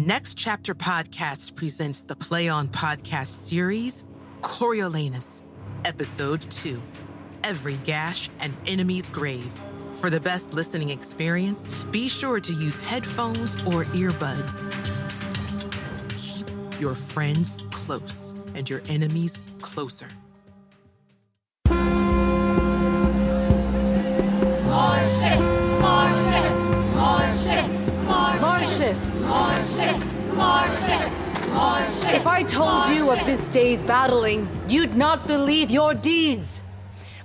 Next Chapter Podcast presents the Play On Podcast series, Coriolanus, Episode 2 Every Gash and Enemy's Grave. For the best listening experience, be sure to use headphones or earbuds. Keep your friends close and your enemies closer. Marcius! Marcius! Marcius! Marcius! Marcius! If I told you of this day's battling, you'd not believe your deeds.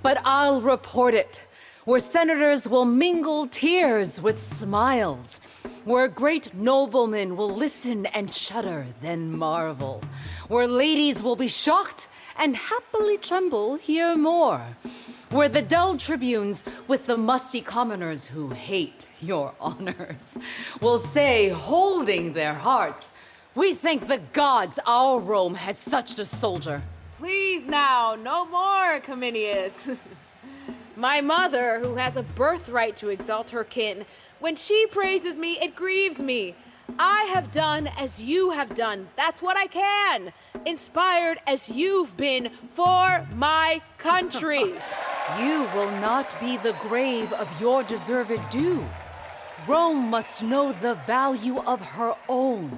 But I'll report it, where senators will mingle tears with smiles, where great noblemen will listen and shudder, then marvel, where ladies will be shocked and happily tremble, hear more, where the dull tribunes with the musty commoners who hate your honors will say, holding their hearts, we thank the gods our Rome has such a soldier. Please now, no more, Cominius. My mother, who has a birthright to exalt her kin, when she praises me, it grieves me. I have done as you have done. That's what I can. Inspired as you've been for my country. You will not be the grave of your deserved due. Rome must know the value of her own.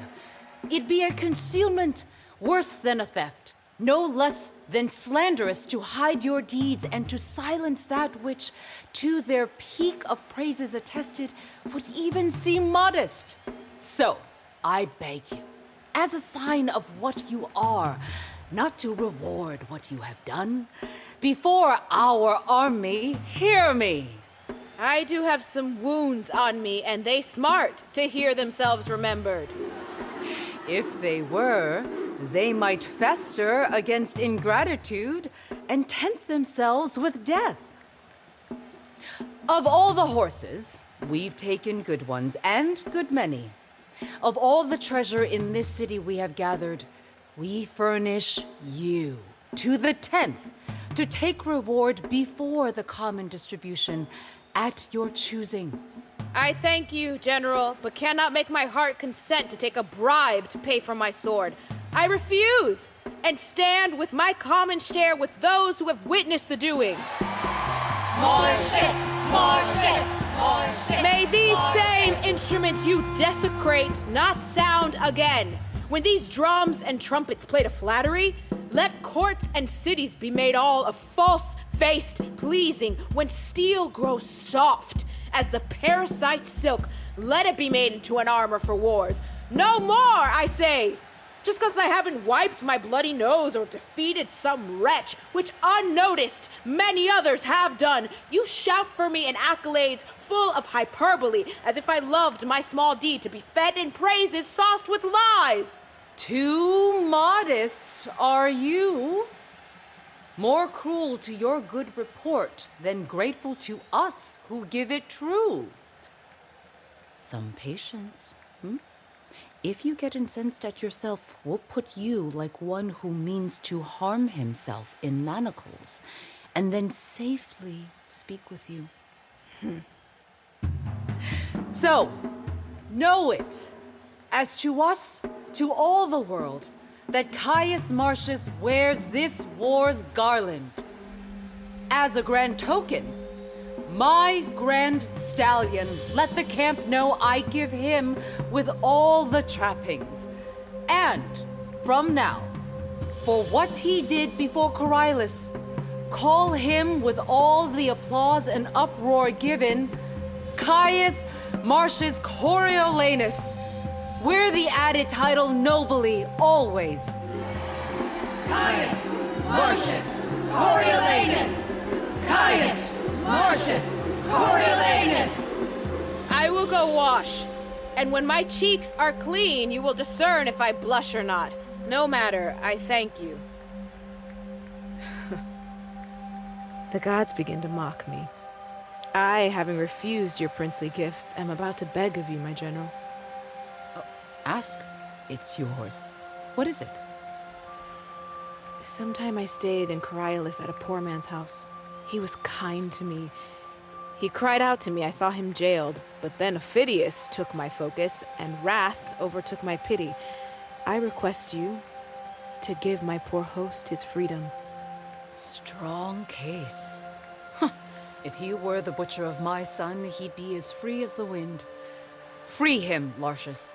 It'd be a concealment worse than a theft, no less than slanderous to hide your deeds and to silence that which, to their peak of praises attested, would even seem modest. So, I beg you, as a sign of what you are, not to reward what you have done, before our army, hear me. I do have some wounds on me, and they smart to hear themselves remembered. If they were, they might fester against ingratitude and tent themselves with death. Of all the horses, we've taken good ones, and good many. Of all the treasure in this city we have gathered, we furnish you to the tenth to take reward before the common distribution at your choosing. I thank you, General, but cannot make my heart consent to take a bribe to pay for my sword. I refuse and stand with my common share with those who have witnessed the doing. Marcius! Marcius! Marcius! May these same instruments you desecrate not sound again. When these drums and trumpets play to flattery, let courts and cities be made all of false faced pleasing. When steel grows soft as the parasite silk, let it be made into an armor for wars. No more, I say! Just because I haven't wiped my bloody nose or defeated some wretch, which unnoticed many others have done, you shout for me in accolades full of hyperbole, as if I loved my small deed to be fed in praises sauced with lies. Too modest are you. More cruel to your good report than grateful to us who give it true. Some patience, hmm? If you get incensed at yourself, we'll put you like one who means to harm himself in manacles, and then safely speak with you. Hmm. So, know it, as to us, to all the world, that Caius Marcius wears this war's garland. As a grand token, My grand stallion, let the camp know I give him with all the trappings. And from now, for what he did before Coriolis, call him with all the applause and uproar given Caius Marcius Coriolanus. Wear the added title nobly always. Caius Marcius Coriolanus. Caius Marcius Coriolanus. I will go wash. And when my cheeks are clean, you will discern if I blush or not. No matter, I thank you. the gods begin to mock me. I, having refused your princely gifts, am about to beg of you, my general. Oh, ask. It's yours. What is it? Sometime I stayed in Coriolis at a poor man's house. He was kind to me. He cried out to me. I saw him jailed, but then Aufidius took my focus, and wrath overtook my pity. I request you to give my poor host his freedom. Strong case. Huh. If he were the butcher of my son, he'd be as free as the wind. Free him, Lartius.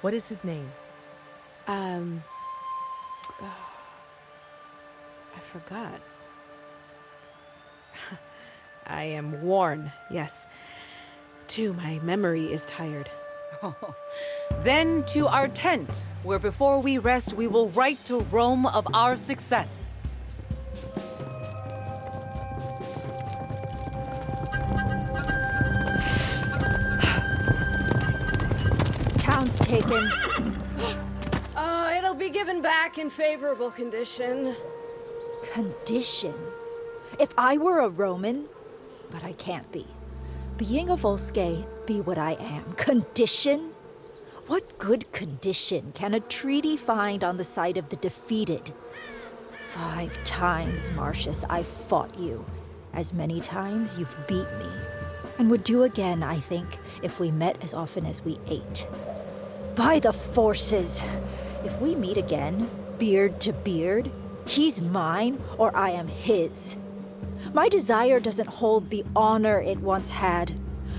What is his name? Um. I forgot. I am worn, yes. Too, my memory is tired. Then to our tent, where before we rest, we will write to Rome of our success. Town's taken. Uh, it'll be given back in favorable condition. Condition. If I were a Roman, but I can't be. Being a Volsce, be what I am. Condition? What good condition can a treaty find on the side of the defeated? Five times, Marcius, I've fought you. As many times you've beat me. And would do again, I think, if we met as often as we ate. By the forces! If we meet again, beard to beard, he's mine or I am his. My desire doesn't hold the honor it once had.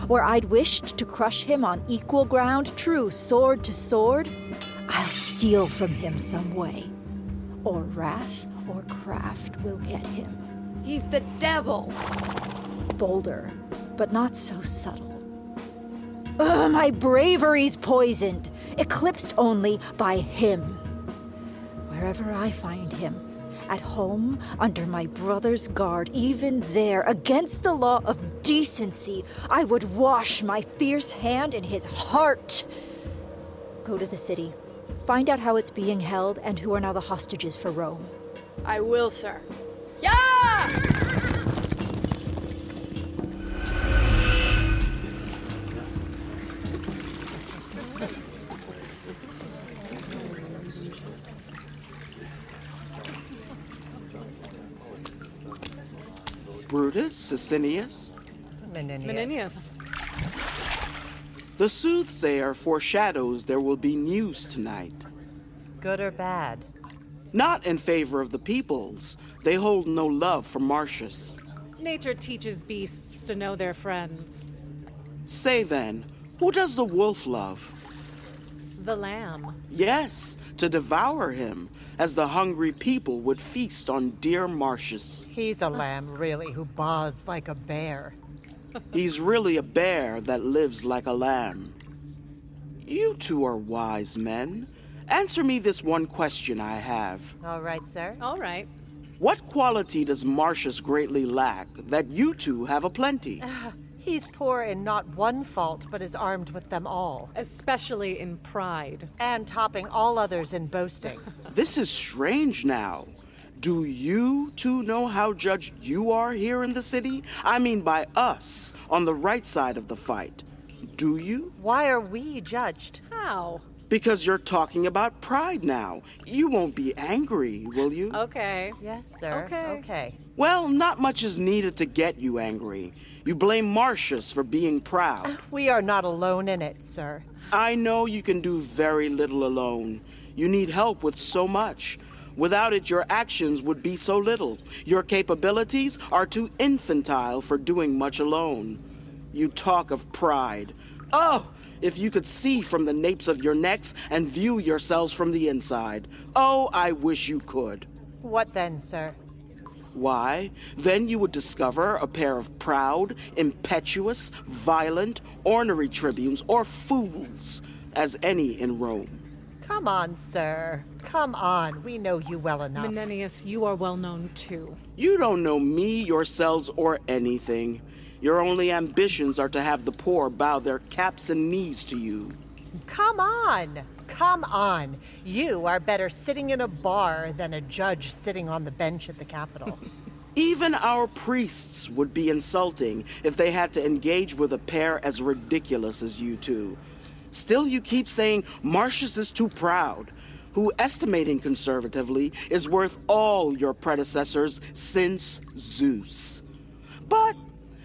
Where I'd wished to crush him on equal ground, true sword to sword, I'll steal from him some way. Or wrath or craft will get him. He's the devil. Bolder, but not so subtle. Ugh, my bravery's poisoned, eclipsed only by him. Wherever I find him, at home, under my brother's guard, even there, against the law of decency, I would wash my fierce hand in his heart. Go to the city. Find out how it's being held and who are now the hostages for Rome. I will, sir. Yeah! Brutus, Sicinius. Menenius. The soothsayer foreshadows there will be news tonight. Good or bad? Not in favor of the peoples. They hold no love for Marcius. Nature teaches beasts to know their friends. Say then, who does the wolf love? The lamb. Yes, to devour him, as the hungry people would feast on dear Marcius. He's a lamb, really, who baws like a bear. He's really a bear that lives like a lamb. You two are wise men. Answer me this one question I have. All right, sir. All right. What quality does Marcius greatly lack that you two have aplenty? Ah, He's poor in not one fault, but is armed with them all. Especially in pride. And topping all others in boasting. This is strange now. Do you two know how judged you are here in the city? I mean, by us, on the right side of the fight. Do you? Why are we judged? How? Because you're talking about pride now. You won't be angry, will you? Okay. Yes, sir. Okay. Okay. Well, not much is needed to get you angry. You blame Marcius for being proud. Uh, we are not alone in it, sir. I know you can do very little alone. You need help with so much. Without it, your actions would be so little. Your capabilities are too infantile for doing much alone. You talk of pride. Oh, if you could see from the napes of your necks and view yourselves from the inside. Oh, I wish you could. What then, sir? Why, then you would discover a pair of proud, impetuous, violent, ornery tribunes, or fools, as any in Rome. Come on, sir. Come on. We know you well enough. Menenius, you are well known too. You don't know me, yourselves, or anything. Your only ambitions are to have the poor bow their caps and knees to you. Come on. Come on. You are better sitting in a bar than a judge sitting on the bench at the Capitol. Even our priests would be insulting if they had to engage with a pair as ridiculous as you two. Still, you keep saying Marcius is too proud, who, estimating conservatively, is worth all your predecessors since Zeus. But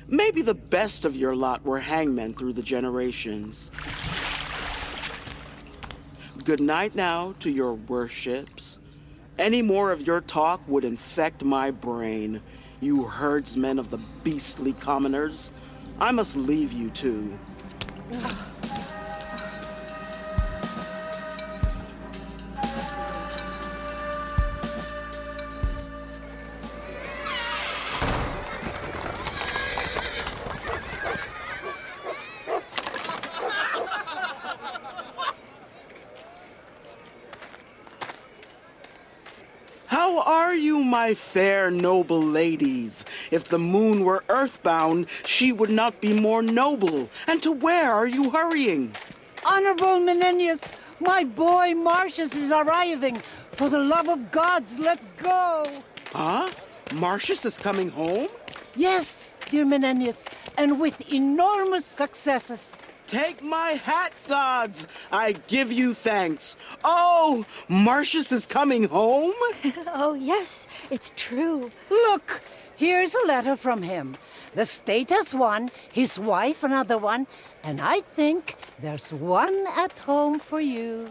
maybe the best of your lot were hangmen through the generations. Good night now to your worships. Any more of your talk would infect my brain, you herdsmen of the beastly commoners. I must leave you too. My fair noble ladies? If the moon were earthbound, she would not be more noble. And to where are you hurrying? Honorable Menenius, my boy Marcius is arriving. For the love of gods, let's go. Huh? Marcius is coming home? Yes, dear Menenius, and with enormous successes. Take my hat, gods! I give you thanks. Oh, Marcius is coming home? oh, yes, it's true. Look, here's a letter from him. The state has one, his wife another one, and I think there's one at home for you.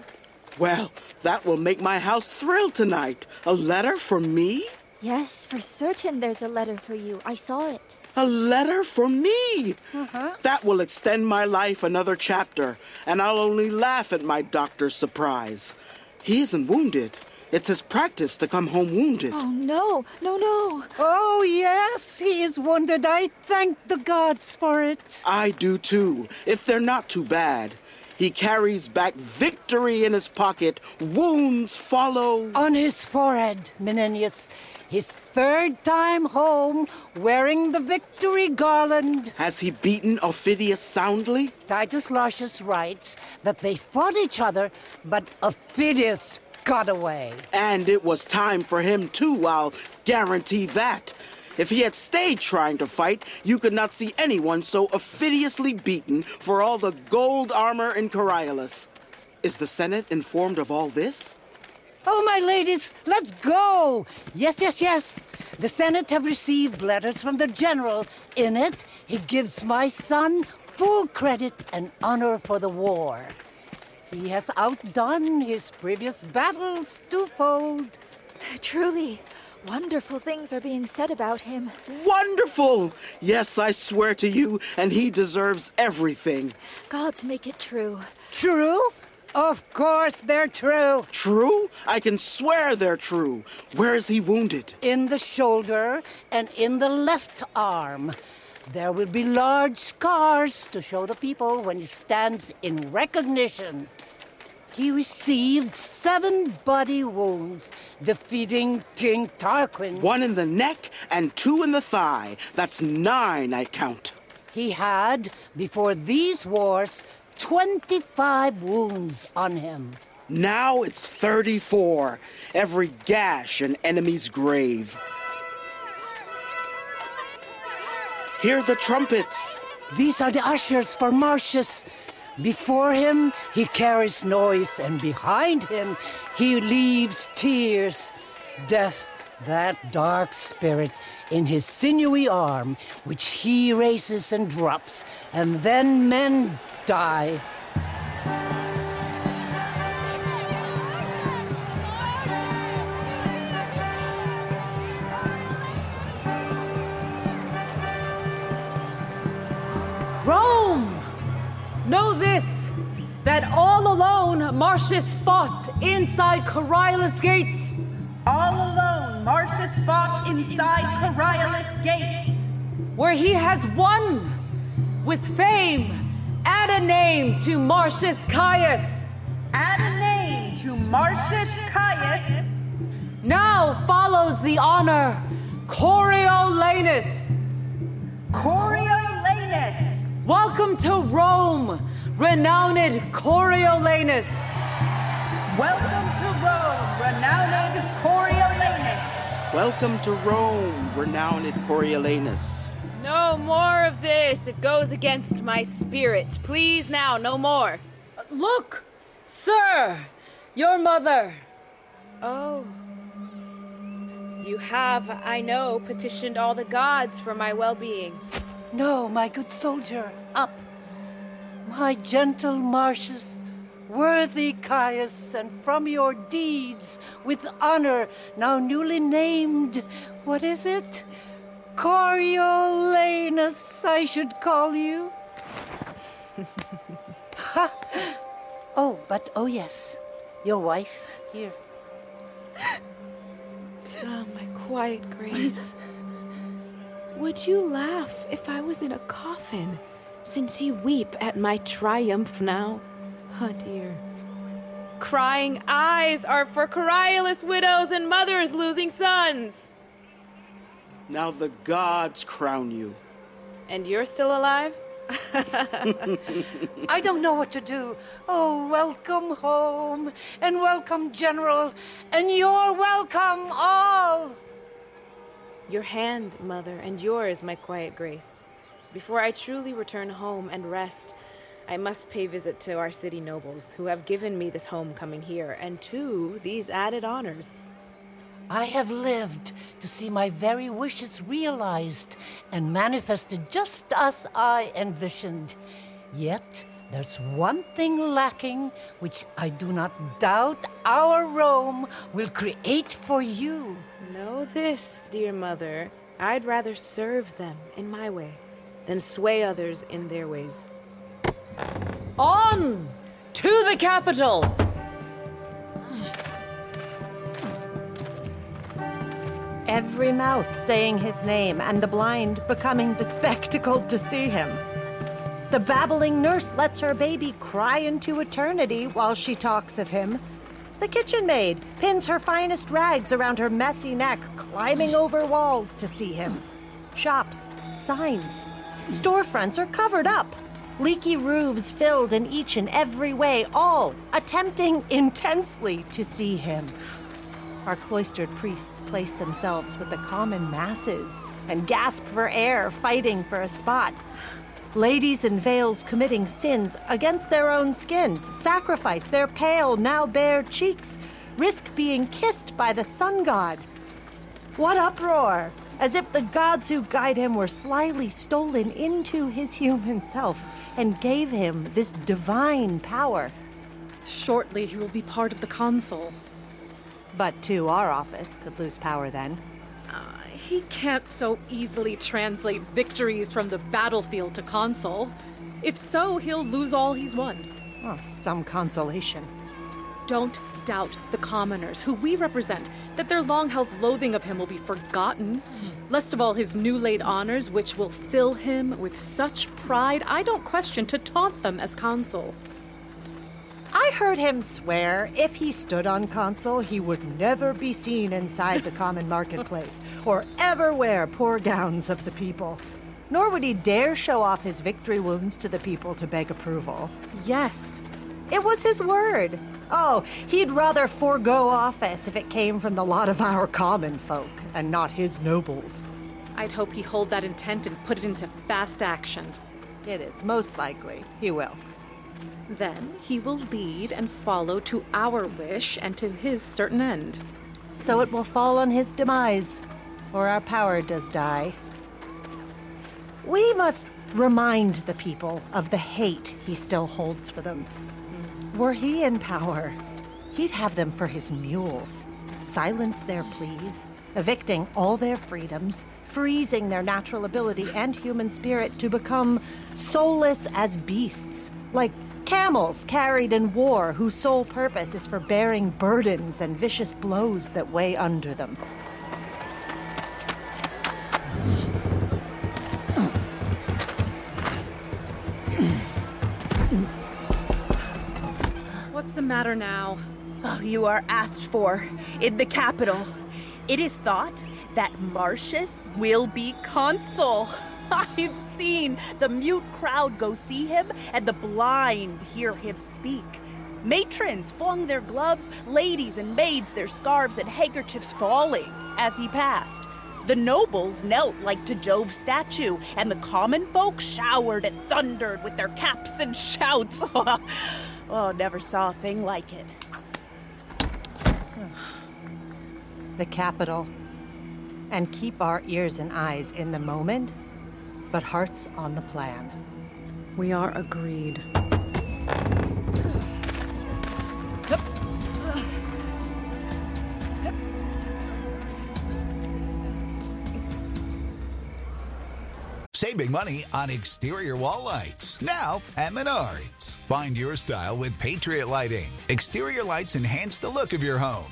Well, that will make my house thrill tonight. A letter for me? Yes, for certain there's a letter for you. I saw it. A letter for me? Uh-huh. That will extend my life another chapter, and I'll only laugh at my doctor's surprise. He isn't wounded. It's his practice to come home wounded. Oh, no, no, no. Oh, yes, he is wounded. I thank the gods for it. I do too, if they're not too bad. He carries back victory in his pocket. Wounds follow. On his forehead, Menenius. His third time home, wearing the victory garland. Has he beaten Aufidius soundly? Titus Lartius writes that they fought each other, but Aufidius got away. And it was time for him too, I'll guarantee that. If he had stayed trying to fight, you could not see anyone so offidiously beaten for all the gold armor in Coriolis. Is the Senate informed of all this? Oh, my ladies, let's go! Yes, yes, yes. The Senate have received letters from the general. In it, he gives my son full credit and honor for the war. He has outdone his previous battles twofold. Truly, wonderful things are being said about him. Wonderful! Yes, I swear to you, and he deserves everything. Gods make it true. True? Of course they're true. True? I can swear they're true. Where is he wounded? In the shoulder and in the left arm. There will be large scars to show the people when he stands in recognition. He received seven body wounds, defeating King Tarquin. One in the neck and two in the thigh. That's nine, I count. He had, before these wars, 25 wounds on him. Now it's 34. Every gash an enemy's grave. Hear the trumpets. These are the ushers for Marcius. Before him, he carries noise, and behind him, he leaves tears. Death, that dark spirit, in his sinewy arm, which he raises and drops, and then men die. Rome! Know this, that all alone Marcius fought inside Coriolis gates. All alone Marcius fought inside Coriolis gates. Where he has won with fame and a name to Marcius Caius. Add a name to Marcius Caius. Now follows the honor Coriolanus. Coriolanus. Welcome to Rome, renowned Coriolanus. Welcome to Rome, renowned Coriolanus. Welcome to Rome, renowned Coriolanus. No more of this. It goes against my spirit. Please now, no more. Look, sir, your mother. Oh. You have, I know, petitioned all the gods for my well being. No, my good soldier, up. My gentle Marcius, worthy Caius, and from your deeds, with honor, now newly named, what is it? Coriolanus, I should call you. Oh, but oh yes, your wife here. Oh, my quiet grace. Would you laugh if I was in a coffin, since you weep at my triumph now? Oh, dear. Crying eyes are for Coriolis widows and mothers losing sons. Now the gods crown you. And you're still alive? I don't know what to do. Oh, welcome home, and welcome, General, and you're welcome all. Your hand, Mother, and yours, my quiet grace. Before I truly return home and rest, I must pay visit to our city nobles, who have given me this homecoming here, and to these added honors. I have lived to see my very wishes realized and manifested just as I envisioned. Yet, there's one thing lacking which I do not doubt our Rome will create for you. Know this, dear mother. I'd rather serve them in my way than sway others in their ways. On to the capital! Every mouth saying his name, and the blind becoming bespectacled to see him. The babbling nurse lets her baby cry into eternity while she talks of him. The kitchen maid pins her finest rags around her messy neck, climbing over walls to see him. Shops, signs, storefronts are covered up. Leaky roofs filled in each and every way, all attempting intensely to see him. Our cloistered priests place themselves with the common masses and gasp for air, fighting for a spot. Ladies in veils committing sins against their own skins sacrifice their pale, now bare cheeks, risk being kissed by the sun god. What uproar! As if the gods who guide him were slyly stolen into his human self and gave him this divine power. Shortly, he will be part of the consul. But too, our office could lose power then. Uh, he can't so easily translate victories from the battlefield to consul. If so, he'll lose all he's won. Oh, some consolation. Don't doubt the commoners, who we represent, that their long held loathing of him will be forgotten. Lest of all his new laid honors, which will fill him with such pride, I don't question to taunt them as consul. I heard him swear if he stood on consul, he would never be seen inside the common marketplace, or ever wear poor gowns of the people. Nor would he dare show off his victory wounds to the people to beg approval. Yes. It was his word. Oh, he'd rather forego office if it came from the lot of our common folk, and not his nobles. I'd hope he hold that intent and put it into fast action. It is most likely he will. Then he will lead and follow to our wish and to his certain end. So it will fall on his demise, or our power does die. We must remind the people of the hate he still holds for them. Were he in power, he'd have them for his mules, silence their pleas, evicting all their freedoms, freezing their natural ability and human spirit to become soulless as beasts, Like camels carried in war whose sole purpose is for bearing burdens and vicious blows that weigh under them. What's the matter now? Oh, you are asked for in the capital. It is thought that Marcius will be consul. I've seen the mute crowd go see him and the blind hear him speak. Matrons flung their gloves, ladies and maids their scarves and handkerchiefs falling as he passed. The nobles knelt like to Jove's statue, and the common folk showered and thundered with their caps and shouts. oh, never saw a thing like it. The capital. And keep our ears and eyes in the moment, but hearts on the plan. We are agreed. Saving money on exterior wall lights. Now at Menards. Find your style with Patriot Lighting. Exterior lights enhance the look of your home.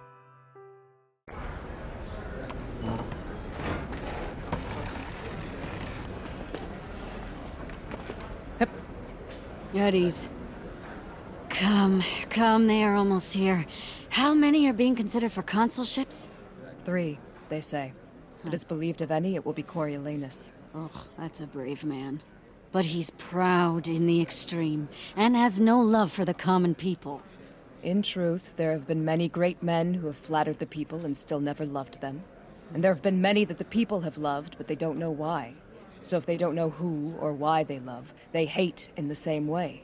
Ease. Come, come, they are almost here. How many are being considered for consulships? Three, they say. But it's believed of any, it will be Coriolanus. Oh, that's a brave man. But he's proud in the extreme, and has no love for the common people. In truth, there have been many great men who have flattered the people and still never loved them. And there have been many that the people have loved, but they don't know why. So if they don't know who or why they love, they hate in the same way.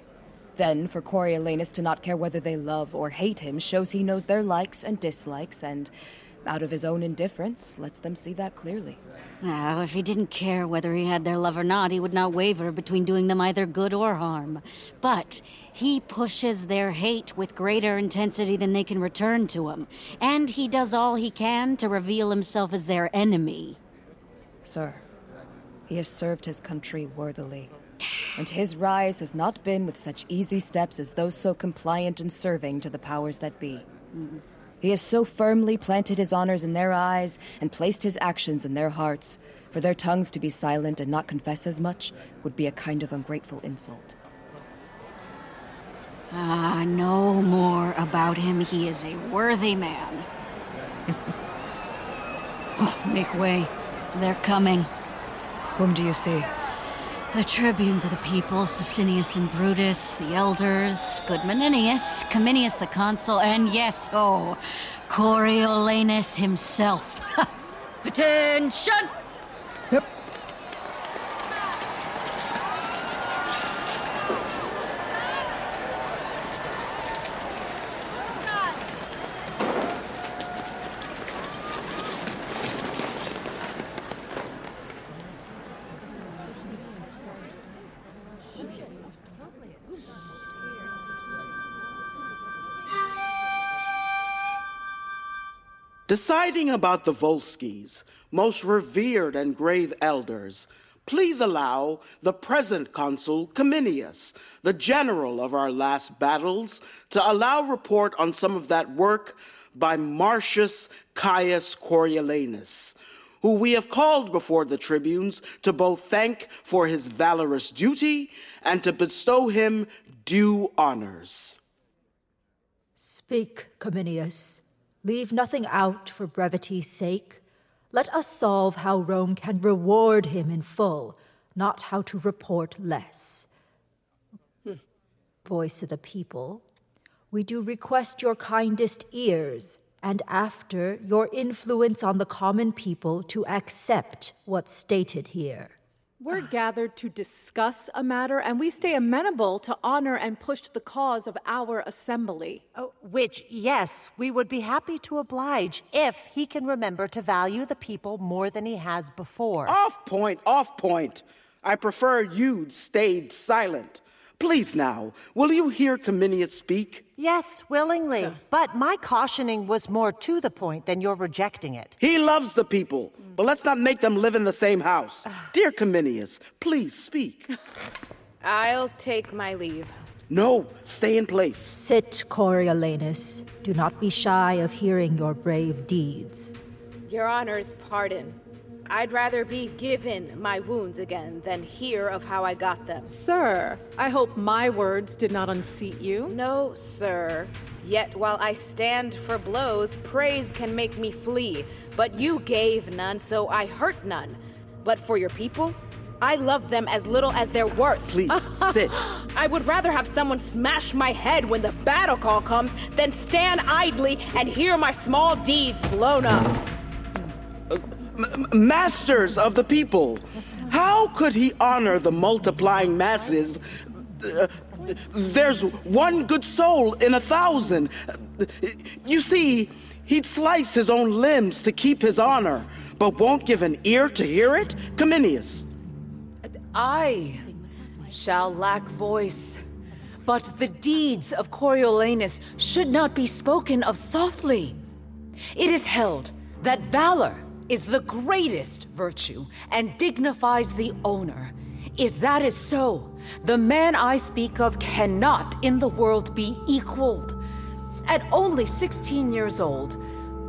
Then, for Coriolanus to not care whether they love or hate him shows he knows their likes and dislikes, and, out of his own indifference, lets them see that clearly. Now, if he didn't care whether he had their love or not, he would not waver between doing them either good or harm. But he pushes their hate with greater intensity than they can return to him, and he does all he can to reveal himself as their enemy. Sir, he has served his country worthily. And his rise has not been with such easy steps as those so compliant and serving to the powers that be. Mm-hmm. He has so firmly planted his honors in their eyes and placed his actions in their hearts. For their tongues to be silent and not confess as much would be a kind of ungrateful insult. Ah, no more about him. He is a worthy man. oh, make way. They're coming. Whom do you see? The tribunes of the people, Sicinius and Brutus, the elders, good Menenius, Cominius the consul, and yes, oh, Coriolanus himself. Attention! Deciding about the Volsces, most revered and grave elders, please allow the present consul Cominius, the general of our last battles, to allow report on some of that work by Marcius Caius Coriolanus, who we have called before the tribunes to both thank for his valorous duty and to bestow him due honors. Speak, Cominius. Leave nothing out for brevity's sake. Let us solve how Rome can reward him in full, not how to report less. Voice of the people, we do request your kindest ears, and after your influence on the common people to accept what's stated here. We're gathered to discuss a matter, and we stay amenable to honor and push the cause of our assembly. Oh, which, yes, we would be happy to oblige if he can remember to value the people more than he has before. Off point, off point. I prefer you'd stayed silent. Please now, will you hear Cominius speak? Yes, willingly. But my cautioning was more to the point than your rejecting it. He loves the people, but let's not make them live in the same house. Ah. Dear Cominius, please speak. I'll take my leave. No, stay in place. Sit, Coriolanus. Do not be shy of hearing your brave deeds. Your Honor's pardon. I'd rather be given my wounds again than hear of how I got them. Sir, I hope my words did not unseat you. No, sir. Yet while I stand for blows, praise can make me flee. But you gave none, so I hurt none. But for your people, I love them as little as they're worth. Please, sit. I would rather have someone smash my head when the battle call comes than stand idly and hear my small deeds blown up. Uh, Masters of the people, how could he honor the multiplying masses? Uh, there's one good soul in a thousand. You see, he'd slice his own limbs to keep his honor, but won't give an ear to hear it? Cominius. I shall lack voice, but the deeds of Coriolanus should not be spoken of softly. It is held that valor is the greatest virtue and dignifies the owner. If that is so, the man I speak of cannot in the world be equaled. At only 16 years old,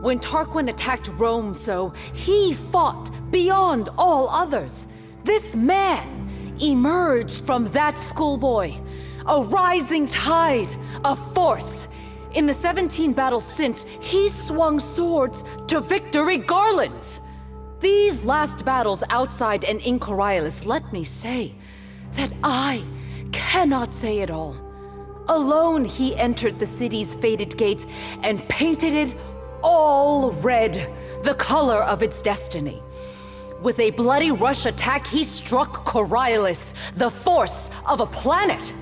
when Tarquin attacked Rome so, he fought beyond all others. This man emerged from that schoolboy, a rising tide, a force. In the 17 battles since, he swung swords to victory garlands. These last battles outside and in Coriolis, let me say that I cannot say it all. Alone he entered the city's faded gates and painted it all red, the color of its destiny. With a bloody rush attack, he struck Coriolis, the force of a planet.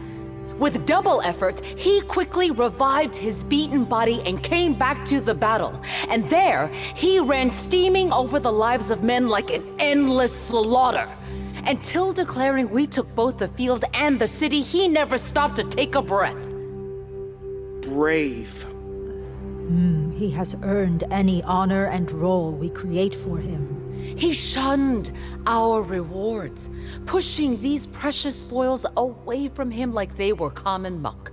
With double effort, he quickly revived his beaten body and came back to the battle. And there, he ran steaming over the lives of men like an endless slaughter. Until declaring we took both the field and the city, he never stopped to take a breath. Brave. Mm, he has earned any honor and role we create for him. He shunned our rewards, pushing these precious spoils away from him like they were common muck.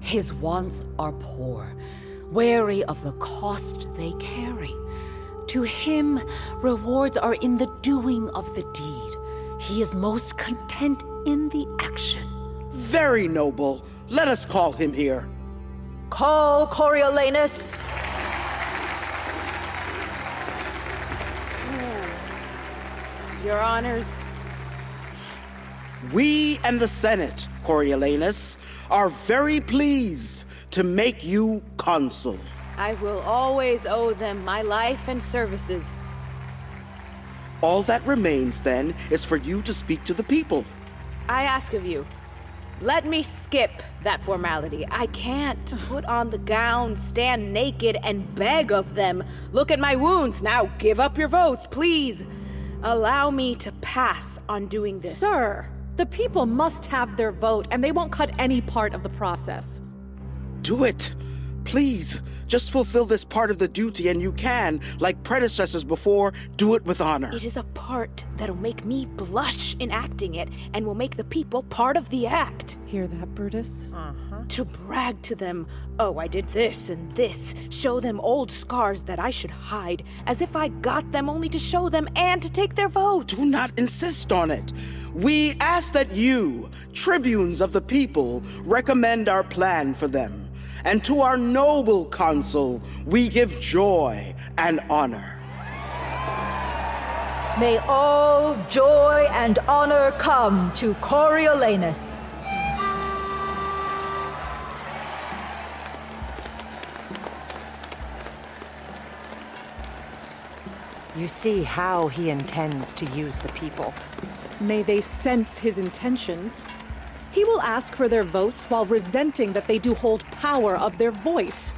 His wants are poor, wary of the cost they carry. To him, rewards are in the doing of the deed. He is most content in the action. Very noble. Let us call him here. Call Coriolanus. Your honors, We and the Senate, Coriolanus, are very pleased to make you consul. I will always owe them my life and services. All that remains then is for you to speak to the people. I ask of you, let me skip that formality. I can't put on the gown, stand naked, and beg of them. Look at my wounds. Now give up your votes, please. Allow me to pass on doing this. Sir, the people must have their vote, and they won't cut any part of the process. Do it. Please, just fulfill this part of the duty, and you can, like predecessors before, do it with honor. It is a part that'll make me blush in acting it and will make the people part of the act. Hear that, Brutus? Uh-huh. To brag to them, oh, I did this and this, show them old scars that I should hide, as if I got them only to show them and to take their votes. Do not insist on it. We ask that you, tribunes of the people, recommend our plan for them. And to our noble consul, we give joy and honor. May all joy and honor come to Coriolanus. You see how he intends to use the people. May they sense his intentions. He will ask for their votes while resenting that they do hold power of their voice.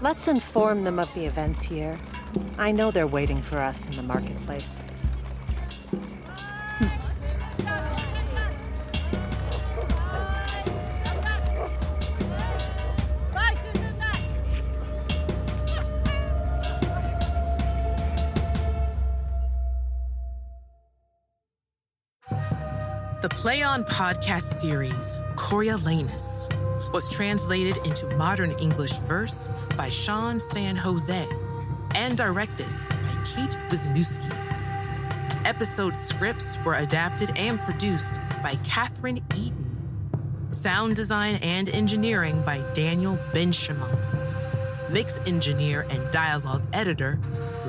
Let's inform them of the events here. I know they're waiting for us in the marketplace. The Play On podcast series, Coriolanus, was translated into modern English verse by Sean San Jose and directed by Kate Wisniewski. Episode scripts were adapted and produced by Catherine Eaton. Sound design and engineering by Daniel Benjamin. Mix engineer and dialogue editor,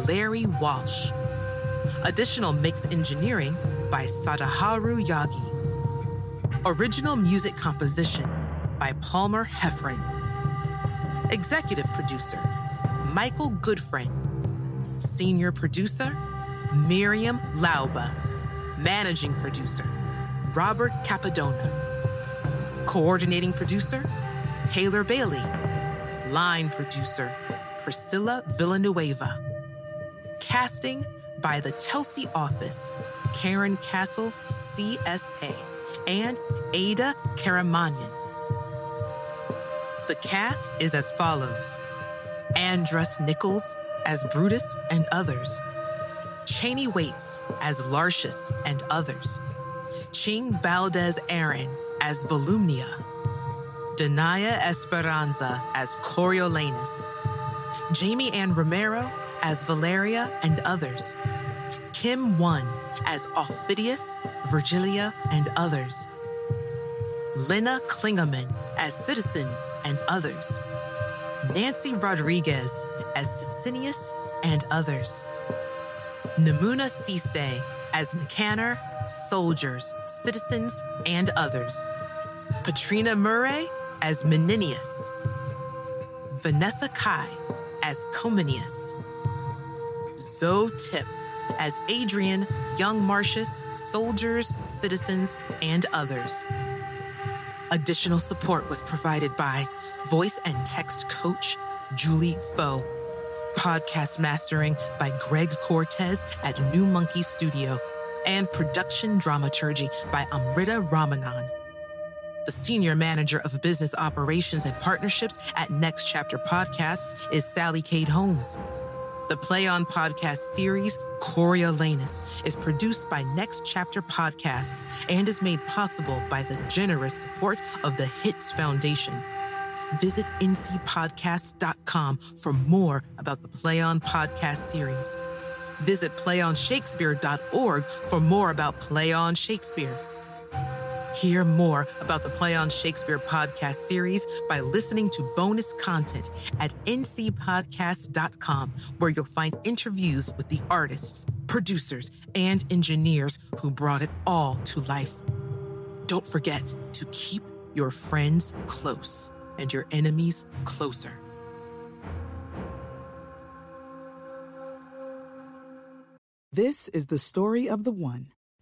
Larry Walsh. Additional mix engineering by Sadaharu Yagi. Original music composition by Palmer Heffron. Executive producer, Michael Goodfriend. Senior producer, Miriam Lauba. Managing producer, Robert Capadona. Coordinating producer, Taylor Bailey. Line producer, Priscilla Villanueva. Casting by the Telsey office, Karyn Casl, CSA, and Ada Karamanian. The cast is as follows. Andrus Nichols as Brutus and others, Cheney Waits as Lartius and others, Ching Valdes-Aran as Volumnia, Denaya Esperanza as Coriolanus, Jamie Ann Romero as Valeria and others, Kim One as Aufidius, Virgilia, and others, Lena Klingerman as Citizens and others, Nancy Rodriguez as Sicinius and others, Nemuna Ceesay as Nicanor, Soldiers, Citizens, and others, Patrena Murray as Menenius, Vanessa Kai as Cominius, Zoe Tip as Adrian, Young Marcius, Soldiers, Citizens, and others. Additional support was provided by voice and text coach Julie Foh, podcast mastering by Greg Cortez at New Monkey Studio, and production dramaturgy by Amrita Ramanan. The senior manager of business operations and partnerships at Next Chapter Podcasts is Sally Kate Holmes. The Play On Podcast series, Coriolanus, is produced by Next Chapter Podcasts and is made possible by the generous support of the Hitz Foundation. Visit ncpodcast.com for more about the Play On Podcast series. Visit playonshakespeare.org for more about Play On Shakespeare. Hear more about the Play on Shakespeare podcast series by listening to bonus content at ncpodcast.com, where you'll find interviews with the artists, producers, and engineers who brought it all to life. Don't forget to keep your friends close and your enemies closer. This is the story of the one.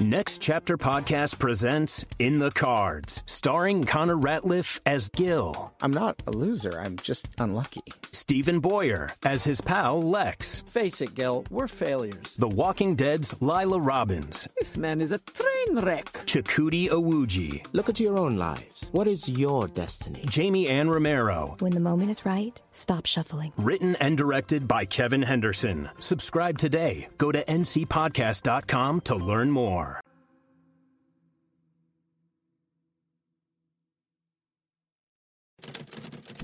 Next Chapter Podcast presents In the Cards, starring Connor Ratliff as Gil. I'm not a loser, I'm just unlucky. Stephen Boyer as his pal Lex. Face it, Gil, we're failures. The Walking Dead's Laila Robins. This man is a train wreck. Chukwudi Iwuji. Look at your own lives. What is your destiny? Jamie Ann Romero. When the moment is right, stop shuffling. Written and directed by Kevin Henderson. Subscribe today. Go to ncpodcast.com to learn more.